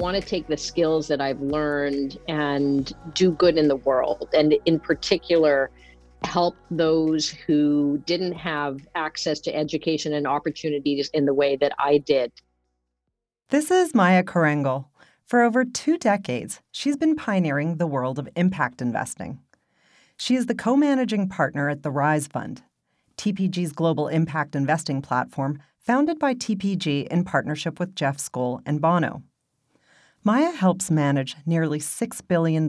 Want to take the skills that I've learned and do good in the world. And in particular, help those who didn't have access to education and opportunities in the way that I did. This is Maya Chorengel. For over two decades, she's been pioneering the world of impact investing. She is the co managing partner at the Rise Fund, TPG's global impact investing platform founded by TPG in partnership with Jeff Skoll and Bono. Maya helps manage nearly $6 billion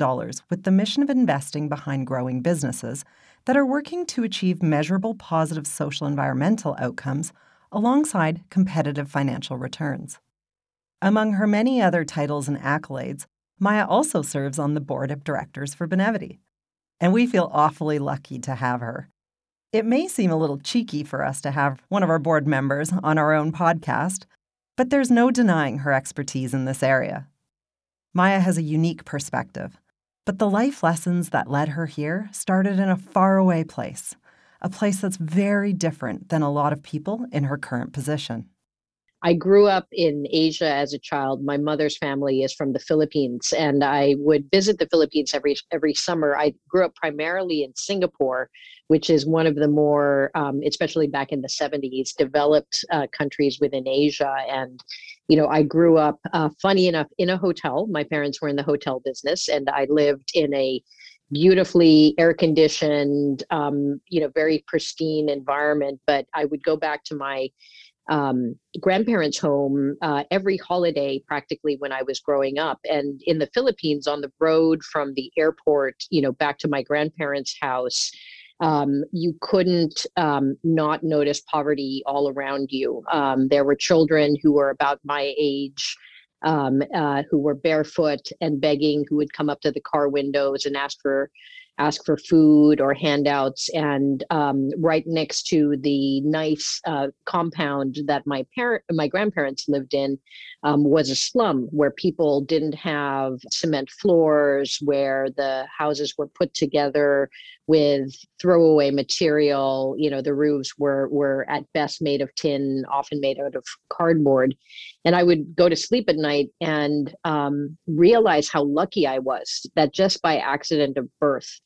with the mission of investing behind growing businesses that are working to achieve measurable positive social environmental outcomes alongside competitive financial returns. Among her many other titles and accolades, Maya also serves on the board of directors for Benevity. And we feel awfully lucky to have her. It may seem a little cheeky for us to have one of our board members on our own podcast, but there's no denying her expertise in this area. Maya has a unique perspective, but the life lessons that led her here started in a faraway place, a place that's very different than a lot of people in her current position. I grew up in Asia as a child. My mother's family is from the Philippines, and I would visit the Philippines every every summer. I grew up primarily in Singapore, which is one of the more, um, especially back in the '70s, developed uh, countries within Asia. And you know, I grew up, uh, funny enough, in a hotel. My parents were in the hotel business, and I lived in a beautifully air conditioned, um, you know, very pristine environment. But I would go back to my um, grandparents' home uh, every holiday practically when I was growing up. And in the Philippines, on the road from the airport, you know, back to my grandparents' house, um, you couldn't um, not notice poverty all around you. Um, there were children who were about my age. Um, uh, who were barefoot and begging, who would come up to the car windows and ask for ask for food or handouts. And um, right next to the nice uh, compound that my parent, my grandparents lived in, um, was a slum where people didn't have cement floors, where the houses were put together with throwaway material. You know, the roofs were were at best made of tin, often made out of cardboard. And I would go to sleep at night and um, realize how lucky I was that just by accident of birth,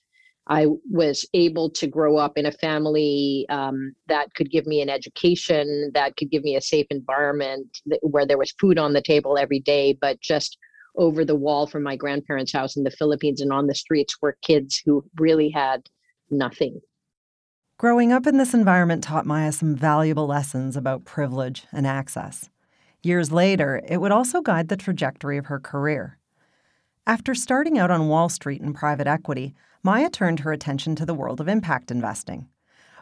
I was able to grow up in a family um, that could give me an education, that could give me a safe environment where there was food on the table every day, but just over the wall from my grandparents' house in the Philippines and on the streets were kids who really had nothing. Growing up in this environment taught Maya some valuable lessons about privilege and access. Years later, it would also guide the trajectory of her career. After starting out on Wall Street in private equity, Maya turned her attention to the world of impact investing.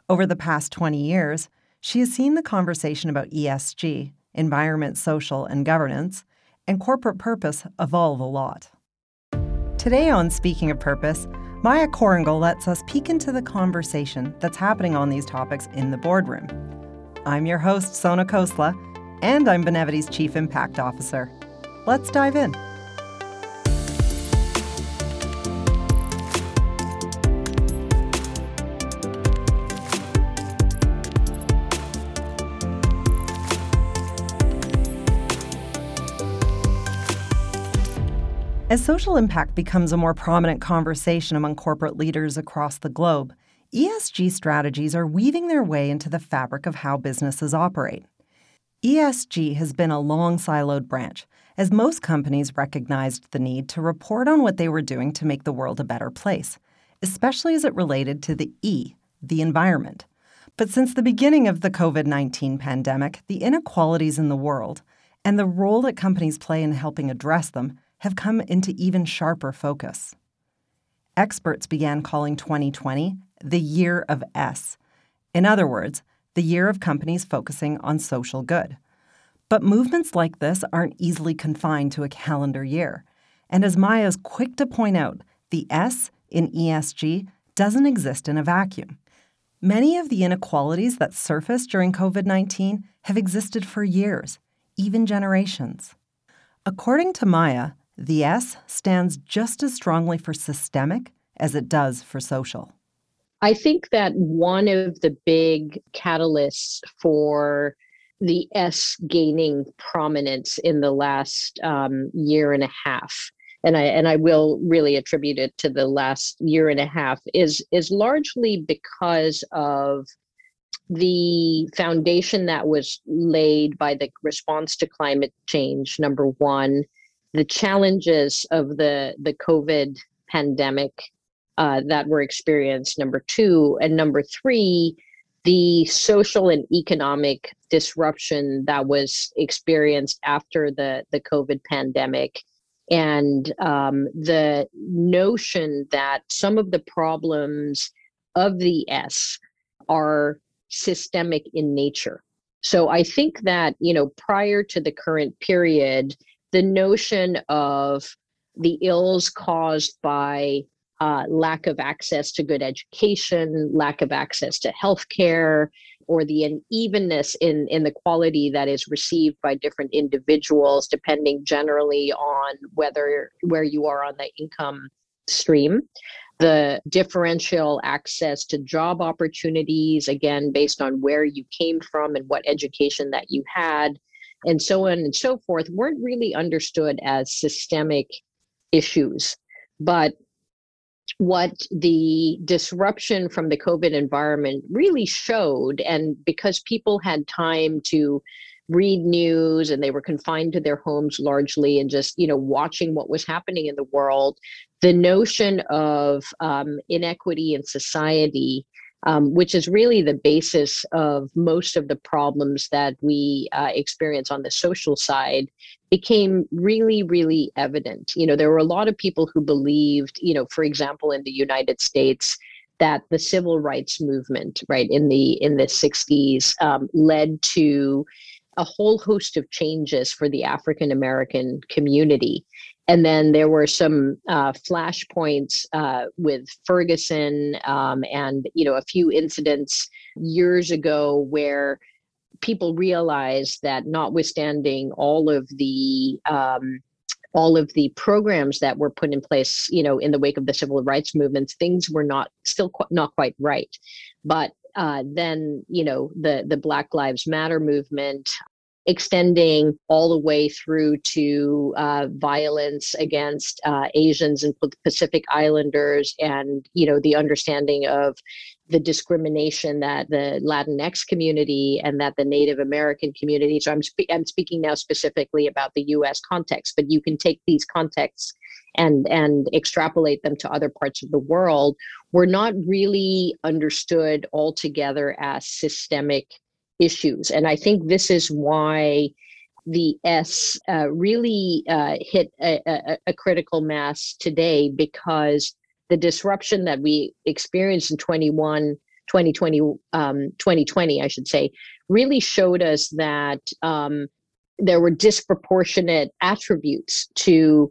Over the past 20 years, she has seen the conversation about ESG, environment, social, and governance, and corporate purpose evolve a lot. Today on Speaking of Purpose, Maya Chorengel lets us peek into the conversation that's happening on these topics in the boardroom. I'm your host, Sona Khosla, and I'm Benevity's Chief Impact Officer. Let's dive in. As social impact becomes a more prominent conversation among corporate leaders across the globe, ESG strategies are weaving their way into the fabric of how businesses operate. ESG has been a long siloed branch, as most companies recognized the need to report on what they were doing to make the world a better place, especially as it related to the E, the environment. But since the beginning of the COVID 19 pandemic, the inequalities in the world and the role that companies play in helping address them have come into even sharper focus. Experts began calling 2020 the year of S. In other words, the year of companies focusing on social good. But movements like this aren't easily confined to a calendar year. And as Maya is quick to point out, the S in ESG doesn't exist in a vacuum. Many of the inequalities that surfaced during COVID 19 have existed for years, even generations. According to Maya, the S stands just as strongly for systemic as it does for social. I think that one of the big catalysts for the S gaining prominence in the last um, year and a half, and I and I will really attribute it to the last year and a half, is is largely because of the foundation that was laid by the response to climate change. Number one, the challenges of the the COVID pandemic uh, that were experienced. Number two, and number three the social and economic disruption that was experienced after the, the COVID pandemic and um, the notion that some of the problems of the S are systemic in nature. So I think that, you know, prior to the current period, the notion of the ills caused by uh, lack of access to good education, lack of access to healthcare, or the unevenness in, in the quality that is received by different individuals, depending generally on whether where you are on the income stream. The differential access to job opportunities, again, based on where you came from and what education that you had, and so on and so forth, weren't really understood as systemic issues. But what the disruption from the COVID environment really showed. And because people had time to read news and they were confined to their homes largely and just, you know, watching what was happening in the world, the notion of um, inequity in society um, which is really the basis of most of the problems that we uh, experience on the social side, became really, really evident. You know, there were a lot of people who believed, you know, for example, in the United States, that the civil rights movement, right, in the in the 60s, um, led to a whole host of changes for the African American community and then there were some uh, flashpoints uh, with Ferguson um, and you know a few incidents years ago where people realized that notwithstanding all of the um, all of the programs that were put in place you know in the wake of the civil rights movements things were not still qu- not quite right. But uh, then you know the the black lives matter movement extending all the way through to uh, violence against uh, Asians and Pacific Islanders, and you know the understanding of the discrimination that the Latinx community and that the Native American community. So I'm spe- I'm speaking now specifically about the U.S. context, but you can take these contexts and and extrapolate them to other parts of the world. Were not really understood altogether as systemic issues. And I think this is why the S uh, really uh, hit a, a, a, critical mass today because the disruption that we experienced in 21, 2020, um, 2020, I should say, really showed us that um, there were disproportionate attributes to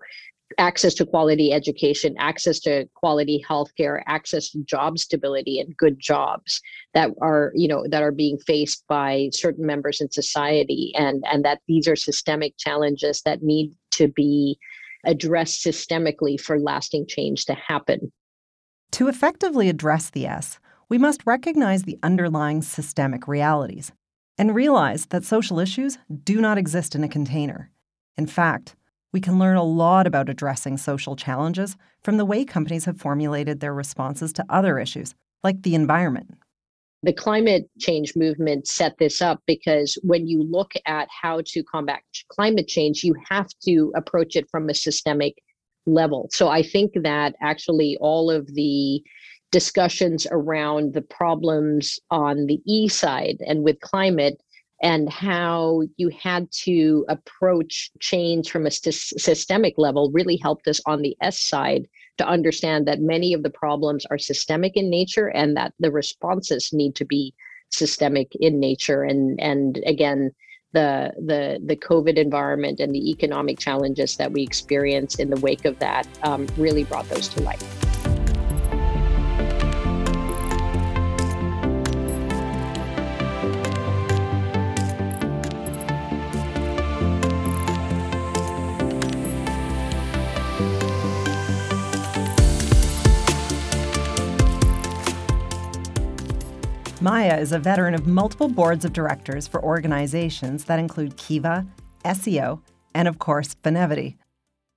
access to quality education, access to quality healthcare, access to job stability and good jobs that are, you know, that are being faced by certain members in society and and that these are systemic challenges that need to be addressed systemically for lasting change to happen. To effectively address the S, we must recognize the underlying systemic realities and realize that social issues do not exist in a container. In fact, we can learn a lot about addressing social challenges from the way companies have formulated their responses to other issues, like the environment. The climate change movement set this up because when you look at how to combat climate change, you have to approach it from a systemic level. So I think that actually all of the discussions around the problems on the E side and with climate and how you had to approach change from a st- systemic level really helped us on the S side to understand that many of the problems are systemic in nature and that the responses need to be systemic in nature. And and again the the the covid environment and the economic challenges that we experienced in the wake of that um, really brought those to light Maya is a veteran of multiple boards of directors for organizations that include Kiva, SEO, and of course, Benevity.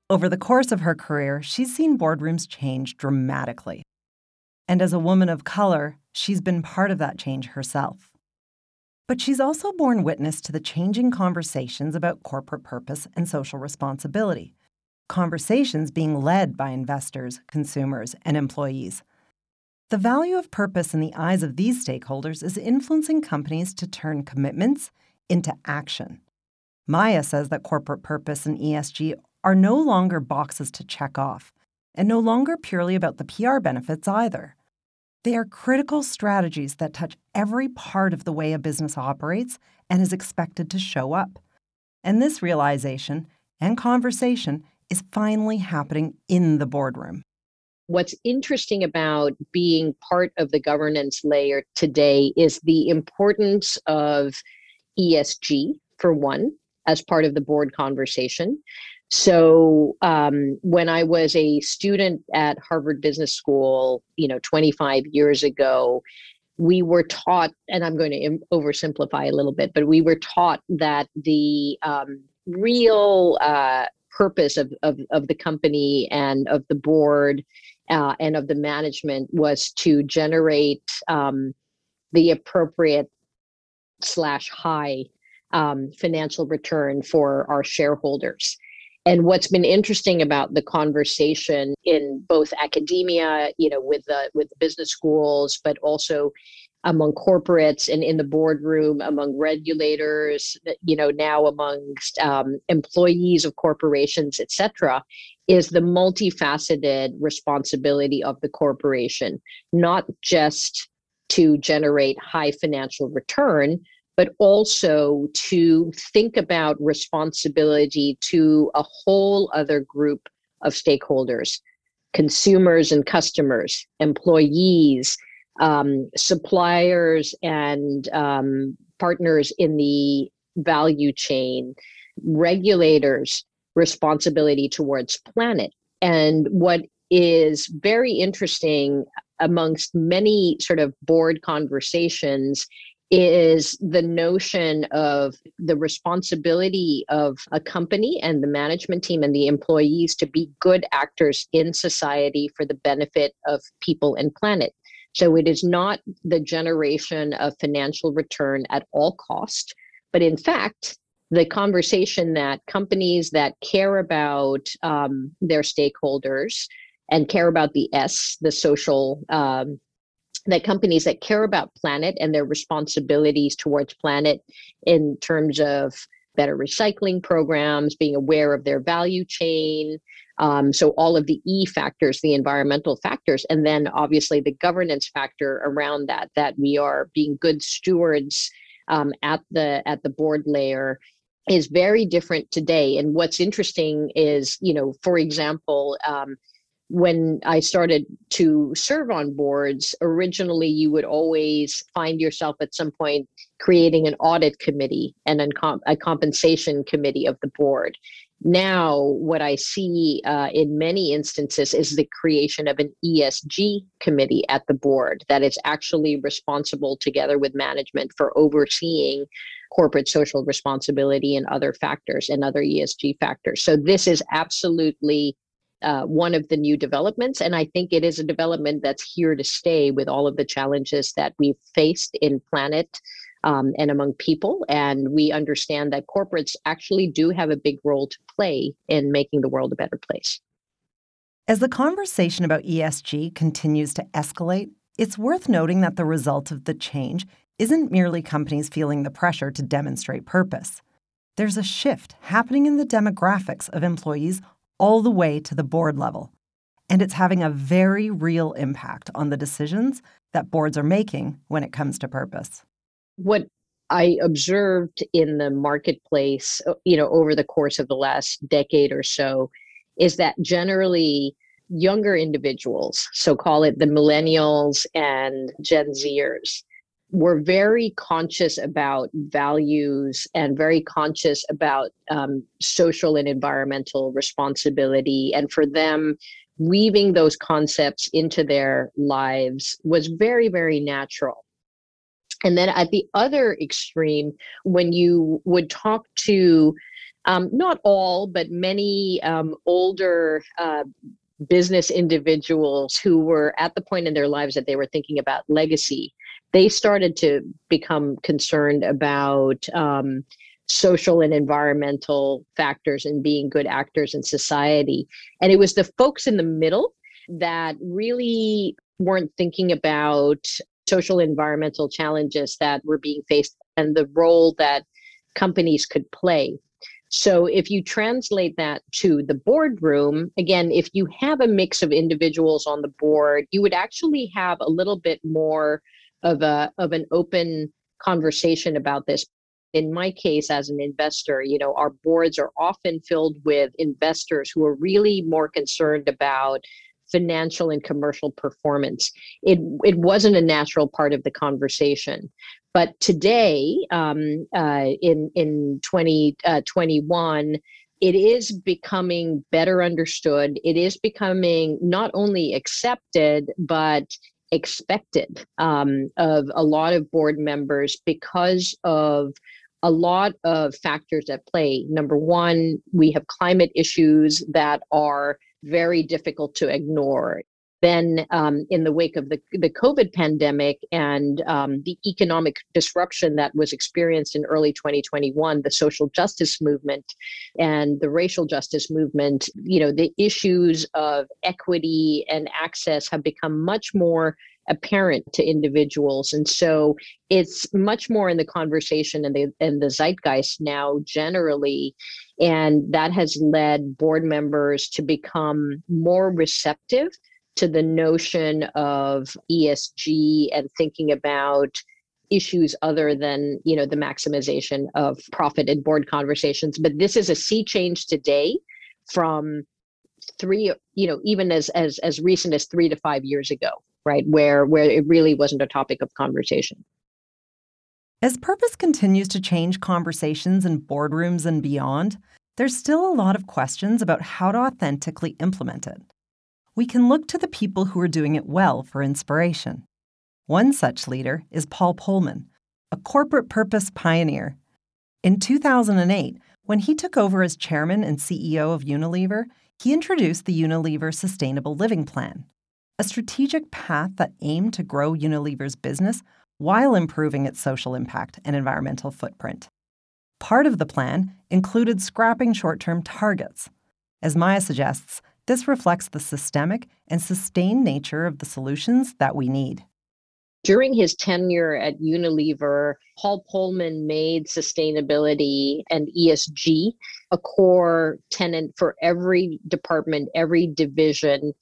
Over the course of her career, she's seen boardrooms change dramatically. And as a woman of color, she's been part of that change herself. But she's also borne witness to the changing conversations about corporate purpose and social responsibility, conversations being led by investors, consumers, and employees. The value of purpose in the eyes of these stakeholders is influencing companies to turn commitments into action. Maya says that corporate purpose and ESG are no longer boxes to check off, and no longer purely about the PR benefits either. They are critical strategies that touch every part of the way a business operates and is expected to show up. And this realization and conversation is finally happening in the boardroom. What's interesting about being part of the governance layer today is the importance of ESG, for one, as part of the board conversation. So um, when I was a student at Harvard Business School, you know, 25 years ago, we were taught, and I'm going to oversimplify a little bit, but we were taught that the um, real uh, purpose of, of, of the company and of the board uh, and of the management was to generate um, the appropriate slash high um, financial return for our shareholders. And what's been interesting about the conversation in both academia, you know, with the with the business schools, but also among corporates and in the boardroom among regulators you know now amongst um, employees of corporations et cetera is the multifaceted responsibility of the corporation not just to generate high financial return but also to think about responsibility to a whole other group of stakeholders consumers and customers employees um, suppliers and um, partners in the value chain, regulators' responsibility towards planet. And what is very interesting amongst many sort of board conversations is the notion of the responsibility of a company and the management team and the employees to be good actors in society for the benefit of people and planet. So it is not the generation of financial return at all cost, but in fact, the conversation that companies that care about um, their stakeholders and care about the S, the social, um, that companies that care about planet and their responsibilities towards planet in terms of better recycling programs, being aware of their value chain, um, so all of the E factors, the environmental factors, and then obviously the governance factor around that, that we are being good stewards um, at the at the board layer is very different today. And what's interesting is, you know, for example, um, when I started to serve on boards, originally you would always find yourself at some point creating an audit committee and a compensation committee of the board. Now what i see uh, in many instances is the creation of an esg committee at the board that is actually responsible together with management for overseeing corporate social responsibility and other factors and other esg factors. So this is absolutely uh, one of the new developments and i think it is a development that's here to stay with all of the challenges that we've faced in planet um, and among people. And we understand that corporates actually do have a big role to play in making the world a better place. As the conversation about ESG continues to escalate, it's worth noting that the result of the change isn't merely companies feeling the pressure to demonstrate purpose. There's a shift happening in the demographics of employees all the way to the board level. And it's having a very real impact on the decisions that boards are making when it comes to purpose what I observed in the marketplace, uh, you know, over the course of the last decade or so, is that generally younger individuals, so call it the millennials and Gen Zers, were very conscious about values and very conscious about um, social and environmental responsibility. And for them, weaving those concepts into their lives was very, very natural And then at the other extreme, when you would talk to um, not all, but many um, older uh, business individuals who were at the point in their lives that they were thinking about legacy, they started to become concerned about um, social and environmental factors and being good actors in society. And it was the folks in the middle that really weren't thinking about social environmental challenges that were being faced and the role that companies could play. So, if you translate that to the boardroom, again, if you have a mix of individuals on the board, you would actually have a little bit more of a of an open conversation about this. In my case, as an investor, you know, our boards are often filled with investors who are really more concerned about financial and commercial performance. It it wasn't a natural part of the conversation. But today, um, uh, in in 2021, uh, it is becoming better understood. It is becoming not only accepted, but expected um, of a lot of board members because of a lot of factors at play. Number one, we have climate issues that are very difficult to ignore. Then, um, in the wake of the, the COVID pandemic and um, the economic disruption that was experienced in early 2021, the social justice movement and the racial justice movement, you know, the issues of equity and access have become much more apparent to individuals. And so it's much more in the conversation and the and the zeitgeist now generally. And that has led board members to become more receptive to the notion of ESG and thinking about issues other than you know the maximization of profit in board conversations. But this is a sea change today from three you know even as as as recent as 3 to 5 years ago right? Where where it really wasn't a topic of conversation. As purpose continues to change conversations in boardrooms and beyond there's still a lot of questions about how to authentically implement it we can look to the people who are doing it well for inspiration one such leader is paul Polman, a corporate purpose pioneer in 2008 when he took over as chairman and ceo of unilever he introduced the unilever sustainable living plan a strategic path that aimed to grow Unilever's business while improving its social impact and environmental footprint. Part of the plan included scrapping short term targets. As Maya suggests, this reflects the systemic and sustained nature of the solutions that we need. During his tenure at Unilever, Paul Polman made sustainability and ESG a core tenant for every department, every division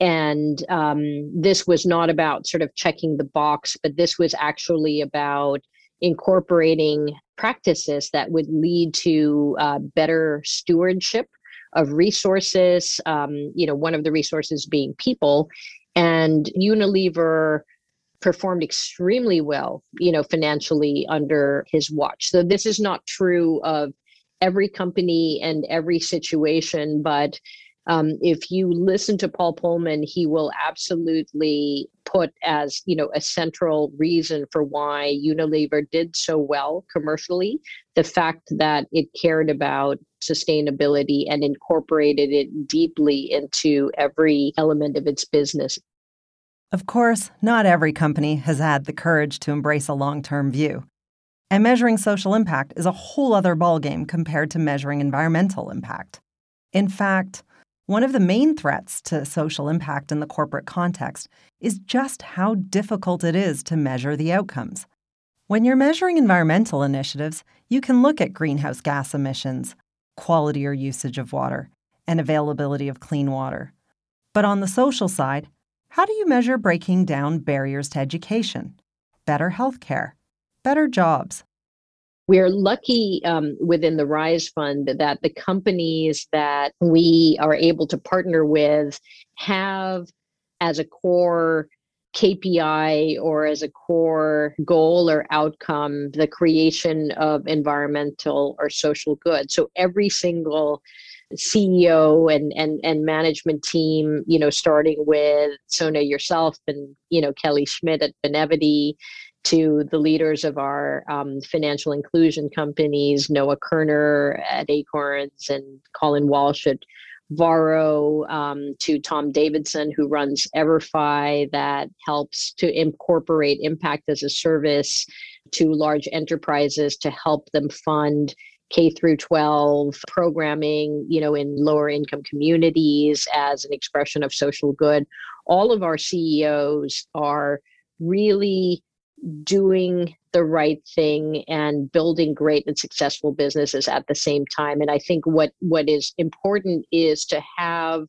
and um, this was not about sort of checking the box but this was actually about incorporating practices that would lead to uh, better stewardship of resources um, you know one of the resources being people. And unilever performed extremely well you know financially under his watch. So this is not true of every company and every situation but um, if you listen to Paul Polman, he will absolutely put as you know a central reason for why Unilever did so well commercially the fact that it cared about sustainability and incorporated it deeply into every element of its business. Of course, not every company has had the courage to embrace a long-term view. And measuring social impact is a whole other ballgame compared to measuring environmental impact. In fact, one of the main threats to social impact in the corporate context is just how difficult it is to measure the outcomes. When you're measuring environmental initiatives, you can look at greenhouse gas emissions, quality or usage of water, and availability of clean water. But on the social side, how do you measure breaking down barriers to education, better healthcare, better jobs, we're lucky um, within the Rise Fund that the companies that we are able to partner with have as a core KPI or as a core goal or outcome the creation of environmental or social good. So every single CEO and and and management team, you know, starting with Sonia yourself and you know Kelly Schmidt at Benevity, to the leaders of our um, financial inclusion companies, Noah Kerner at Acorns and Colin Walsh at Varo, um, to Tom Davidson, who runs EverFi, that helps to incorporate impact as a service to large enterprises to help them fund K through 12 programming, you know, in lower income communities as an expression of social good. All of our CEOs are really doing the right thing and building great and successful businesses at the same time. And i think what what is important is to have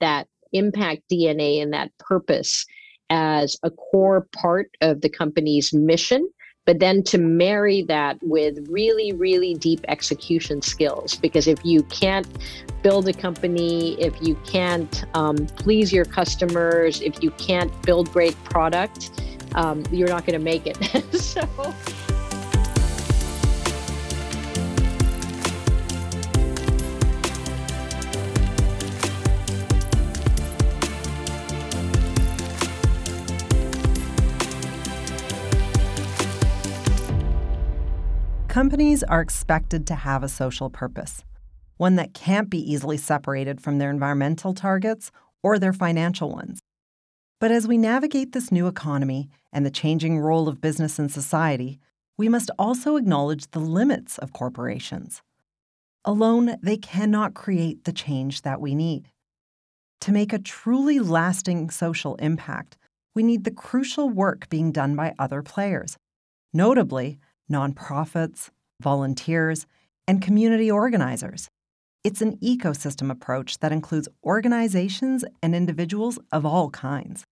that impact dna and that purpose as a core part of the company's mission but then to marry that with really really deep execution skills. Because if you can't build a company if you can't um, please your customers if you can't build great product um, you're not going to make it. so. Companies are expected to have a social purpose, one that can't be easily separated from their environmental targets or their financial ones. But as we navigate this new economy and the changing role of business in society, we must also acknowledge the limits of corporations. Alone, they cannot create the change that we need. To make a truly lasting social impact, we need the crucial work being done by other players, notably nonprofits, volunteers, and community organizers. It's an ecosystem approach that includes organizations and individuals of all kinds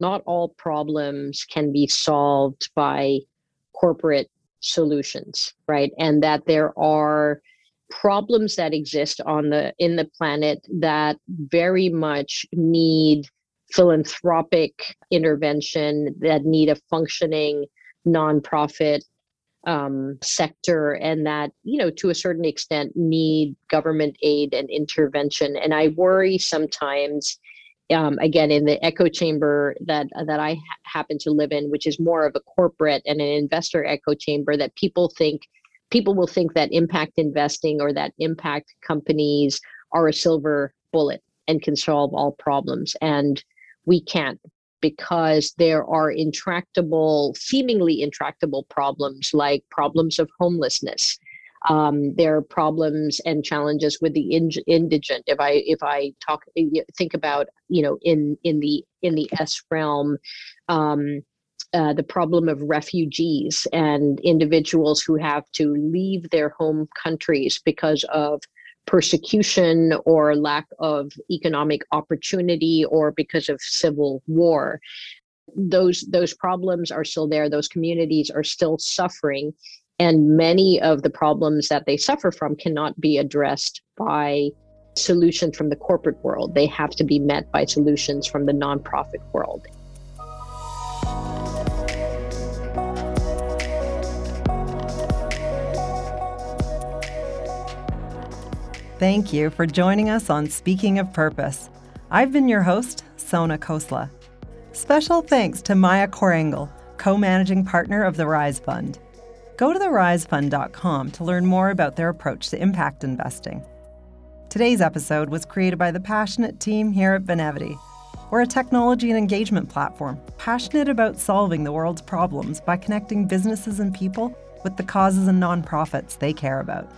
not all problems can be solved by corporate solutions, right? And that there are problems that exist on the in the planet that very much need philanthropic intervention that need a functioning nonprofit um, sector and that you know to a certain extent need government aid and intervention and i worry sometimes um, again in the echo chamber that that I ha- happen to live in, which is more of a corporate and an investor echo chamber, that people think people will think that impact investing or that impact companies are a silver bullet and can solve all problems, and we can't because there are intractable, seemingly intractable problems like problems of homelessness, um, there are problems and challenges with the in- indigent. If I if I talk think about you know in in the in the S realm. Um, uh, the problem of refugees and individuals who have to leave their home countries because of persecution or lack of economic opportunity or because of civil war those those problems are still there those communities are still suffering and many of the problems that they suffer from cannot be addressed by solutions from the corporate world. They have to be met by solutions from the nonprofit world. Thank you for joining us on Speaking of Purpose. I've been your host, Sona Khosla. Special thanks to Maya Chorengel, co managing partner of the Rise Fund. Go to therisefund.com to learn more about their approach to impact investing. Today's episode was created by the passionate team here at Benevity. We're a technology and engagement platform passionate about solving the world's problems by connecting businesses and people with the causes and nonprofits they care about.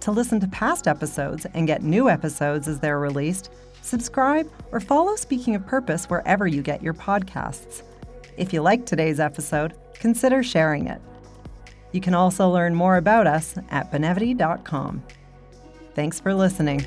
To listen to past episodes and get new episodes as they're released, subscribe or follow Speaking of Purpose wherever you get your podcasts. If you liked today's episode, consider sharing it. You can also learn more about us at benevity.com. Thanks for listening.